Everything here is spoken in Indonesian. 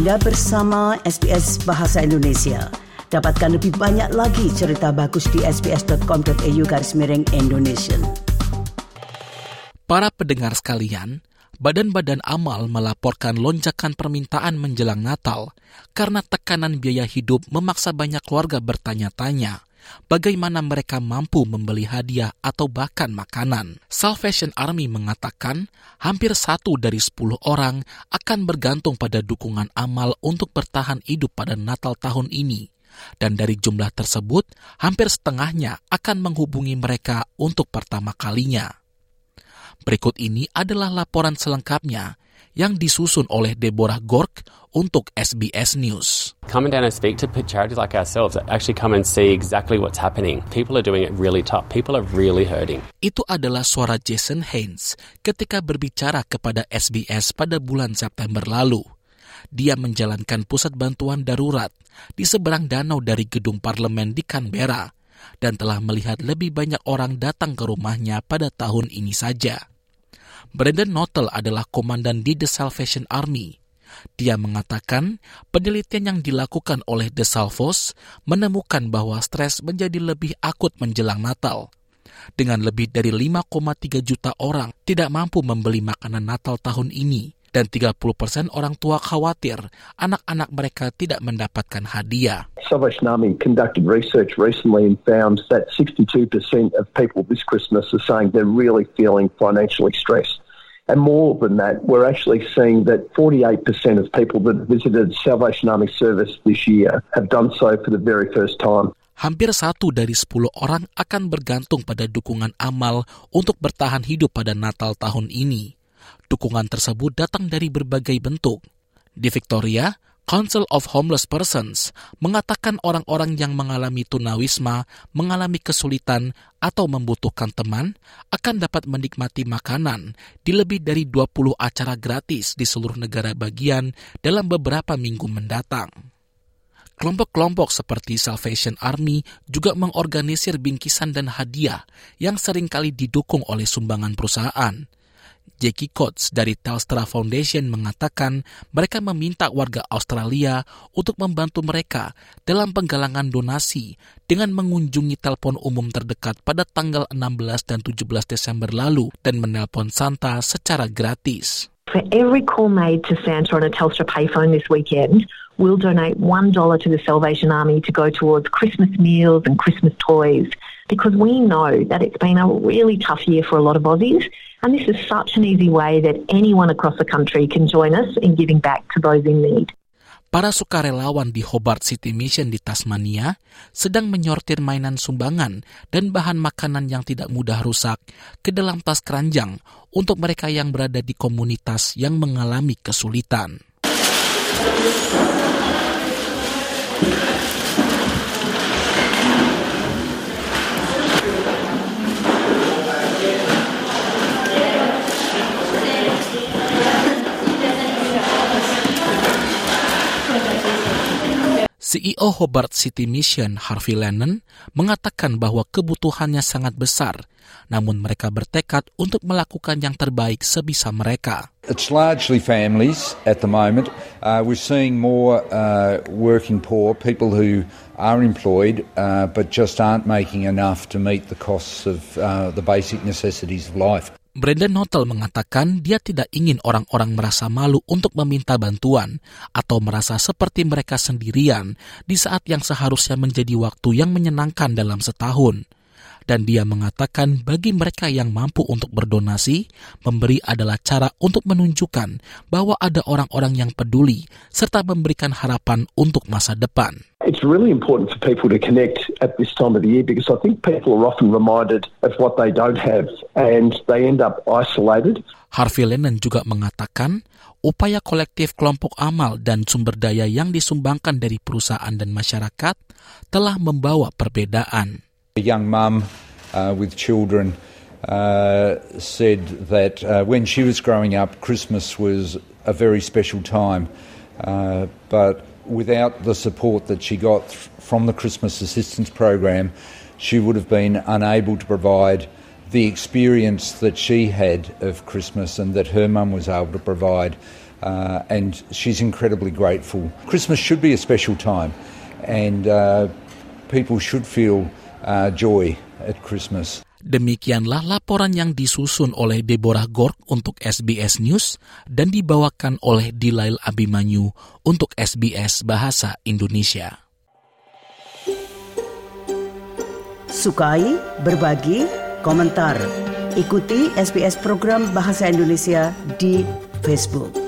Anda bersama SBS Bahasa Indonesia. Dapatkan lebih banyak lagi cerita bagus di sbs.com.au garis miring Indonesia. Para pendengar sekalian, badan-badan amal melaporkan lonjakan permintaan menjelang Natal karena tekanan biaya hidup memaksa banyak keluarga bertanya-tanya bagaimana mereka mampu membeli hadiah atau bahkan makanan. Salvation Army mengatakan hampir satu dari sepuluh orang akan bergantung pada dukungan amal untuk bertahan hidup pada Natal tahun ini. Dan dari jumlah tersebut, hampir setengahnya akan menghubungi mereka untuk pertama kalinya. Berikut ini adalah laporan selengkapnya yang disusun oleh Deborah Gork untuk SBS News. Coming down and speak to charities like ourselves that actually come and see exactly what's happening. People are doing it really tough. People are really hurting. Itu adalah suara Jason Haynes ketika berbicara kepada SBS pada bulan September lalu. Dia menjalankan pusat bantuan darurat di seberang danau dari gedung parlemen di Canberra dan telah melihat lebih banyak orang datang ke rumahnya pada tahun ini saja. Brandon Notel adalah komandan di The Salvation Army. Dia mengatakan penelitian yang dilakukan oleh The Salvos menemukan bahwa stres menjadi lebih akut menjelang Natal. Dengan lebih dari 5,3 juta orang tidak mampu membeli makanan Natal tahun ini dan 30 persen orang tua khawatir anak-anak mereka tidak mendapatkan hadiah. Salvation Army conducted research recently and found that 62% of people this Christmas are saying they're really feeling financially stressed. And more than that, we're actually seeing that 48% of people that visited Salvation Army service this year have done so for the very first time. Hampir satu dari sepuluh orang akan bergantung pada dukungan amal untuk bertahan hidup pada Natal tahun ini. Dukungan tersebut datang dari berbagai bentuk. Di Victoria, Council of Homeless Persons mengatakan orang-orang yang mengalami tunawisma, mengalami kesulitan, atau membutuhkan teman akan dapat menikmati makanan di lebih dari 20 acara gratis di seluruh negara bagian dalam beberapa minggu mendatang. Kelompok-kelompok seperti Salvation Army juga mengorganisir bingkisan dan hadiah yang sering kali didukung oleh sumbangan perusahaan – Jackie Coates dari Telstra Foundation mengatakan mereka meminta warga Australia untuk membantu mereka dalam penggalangan donasi dengan mengunjungi telepon umum terdekat pada tanggal 16 dan 17 Desember lalu dan menelpon Santa secara gratis. For every call made to Santa on a Telstra payphone this weekend, we'll donate $1 to the Salvation Army to go towards Christmas meals and Christmas toys because we know that it's been a really tough year for a lot of Aussies And this is such an easy way that anyone across the country can join us in giving back to those in need. Para sukarelawan di Hobart City Mission di Tasmania sedang menyortir mainan sumbangan dan bahan makanan yang tidak mudah rusak ke dalam tas keranjang untuk mereka yang berada di komunitas yang mengalami kesulitan. CEO Hobart City Mission Harvey Lennon mengatakan bahwa kebutuhannya sangat besar, namun mereka bertekad untuk melakukan yang terbaik sebisa mereka. It's largely families at the moment. Uh, we're seeing more uh, working poor, people who are employed uh, but just aren't making enough to meet the costs of uh, the basic necessities of life. Brandon Notel mengatakan dia tidak ingin orang-orang merasa malu untuk meminta bantuan atau merasa seperti mereka sendirian di saat yang seharusnya menjadi waktu yang menyenangkan dalam setahun. Dan dia mengatakan bagi mereka yang mampu untuk berdonasi, memberi adalah cara untuk menunjukkan bahwa ada orang-orang yang peduli serta memberikan harapan untuk masa depan. It's really important for people to connect at this time of the year because I think people are often reminded of what they don't have and they end up isolated. Harvey Lennon juga mengatakan upaya kolektif kelompok amal dan sumber daya yang disumbangkan dari perusahaan dan masyarakat telah membawa perbedaan. A young mum uh, with children uh, said that uh, when she was growing up, Christmas was a very special time, uh, but without the support that she got from the Christmas Assistance Program, she would have been unable to provide the experience that she had of Christmas and that her mum was able to provide uh, and she's incredibly grateful. Christmas should be a special time, and uh, people should feel uh, joy at Christmas. Demikianlah laporan yang disusun oleh Deborah Gork untuk SBS News dan dibawakan oleh Dilail Abimanyu untuk SBS Bahasa Indonesia. Sukai, berbagi, komentar. Ikuti SBS program Bahasa Indonesia di Facebook.